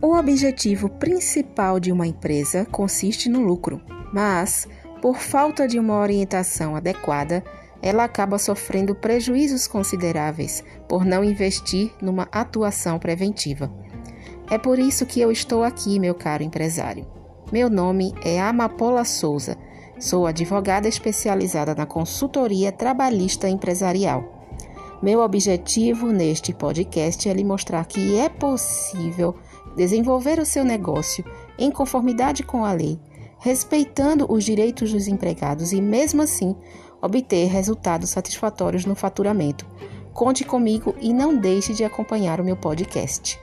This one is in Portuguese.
O objetivo principal de uma empresa consiste no lucro, mas, por falta de uma orientação adequada, ela acaba sofrendo prejuízos consideráveis por não investir numa atuação preventiva. É por isso que eu estou aqui, meu caro empresário. Meu nome é Amapola Souza. Sou advogada especializada na consultoria trabalhista empresarial. Meu objetivo neste podcast é lhe mostrar que é possível desenvolver o seu negócio em conformidade com a lei, respeitando os direitos dos empregados e, mesmo assim, obter resultados satisfatórios no faturamento. Conte comigo e não deixe de acompanhar o meu podcast.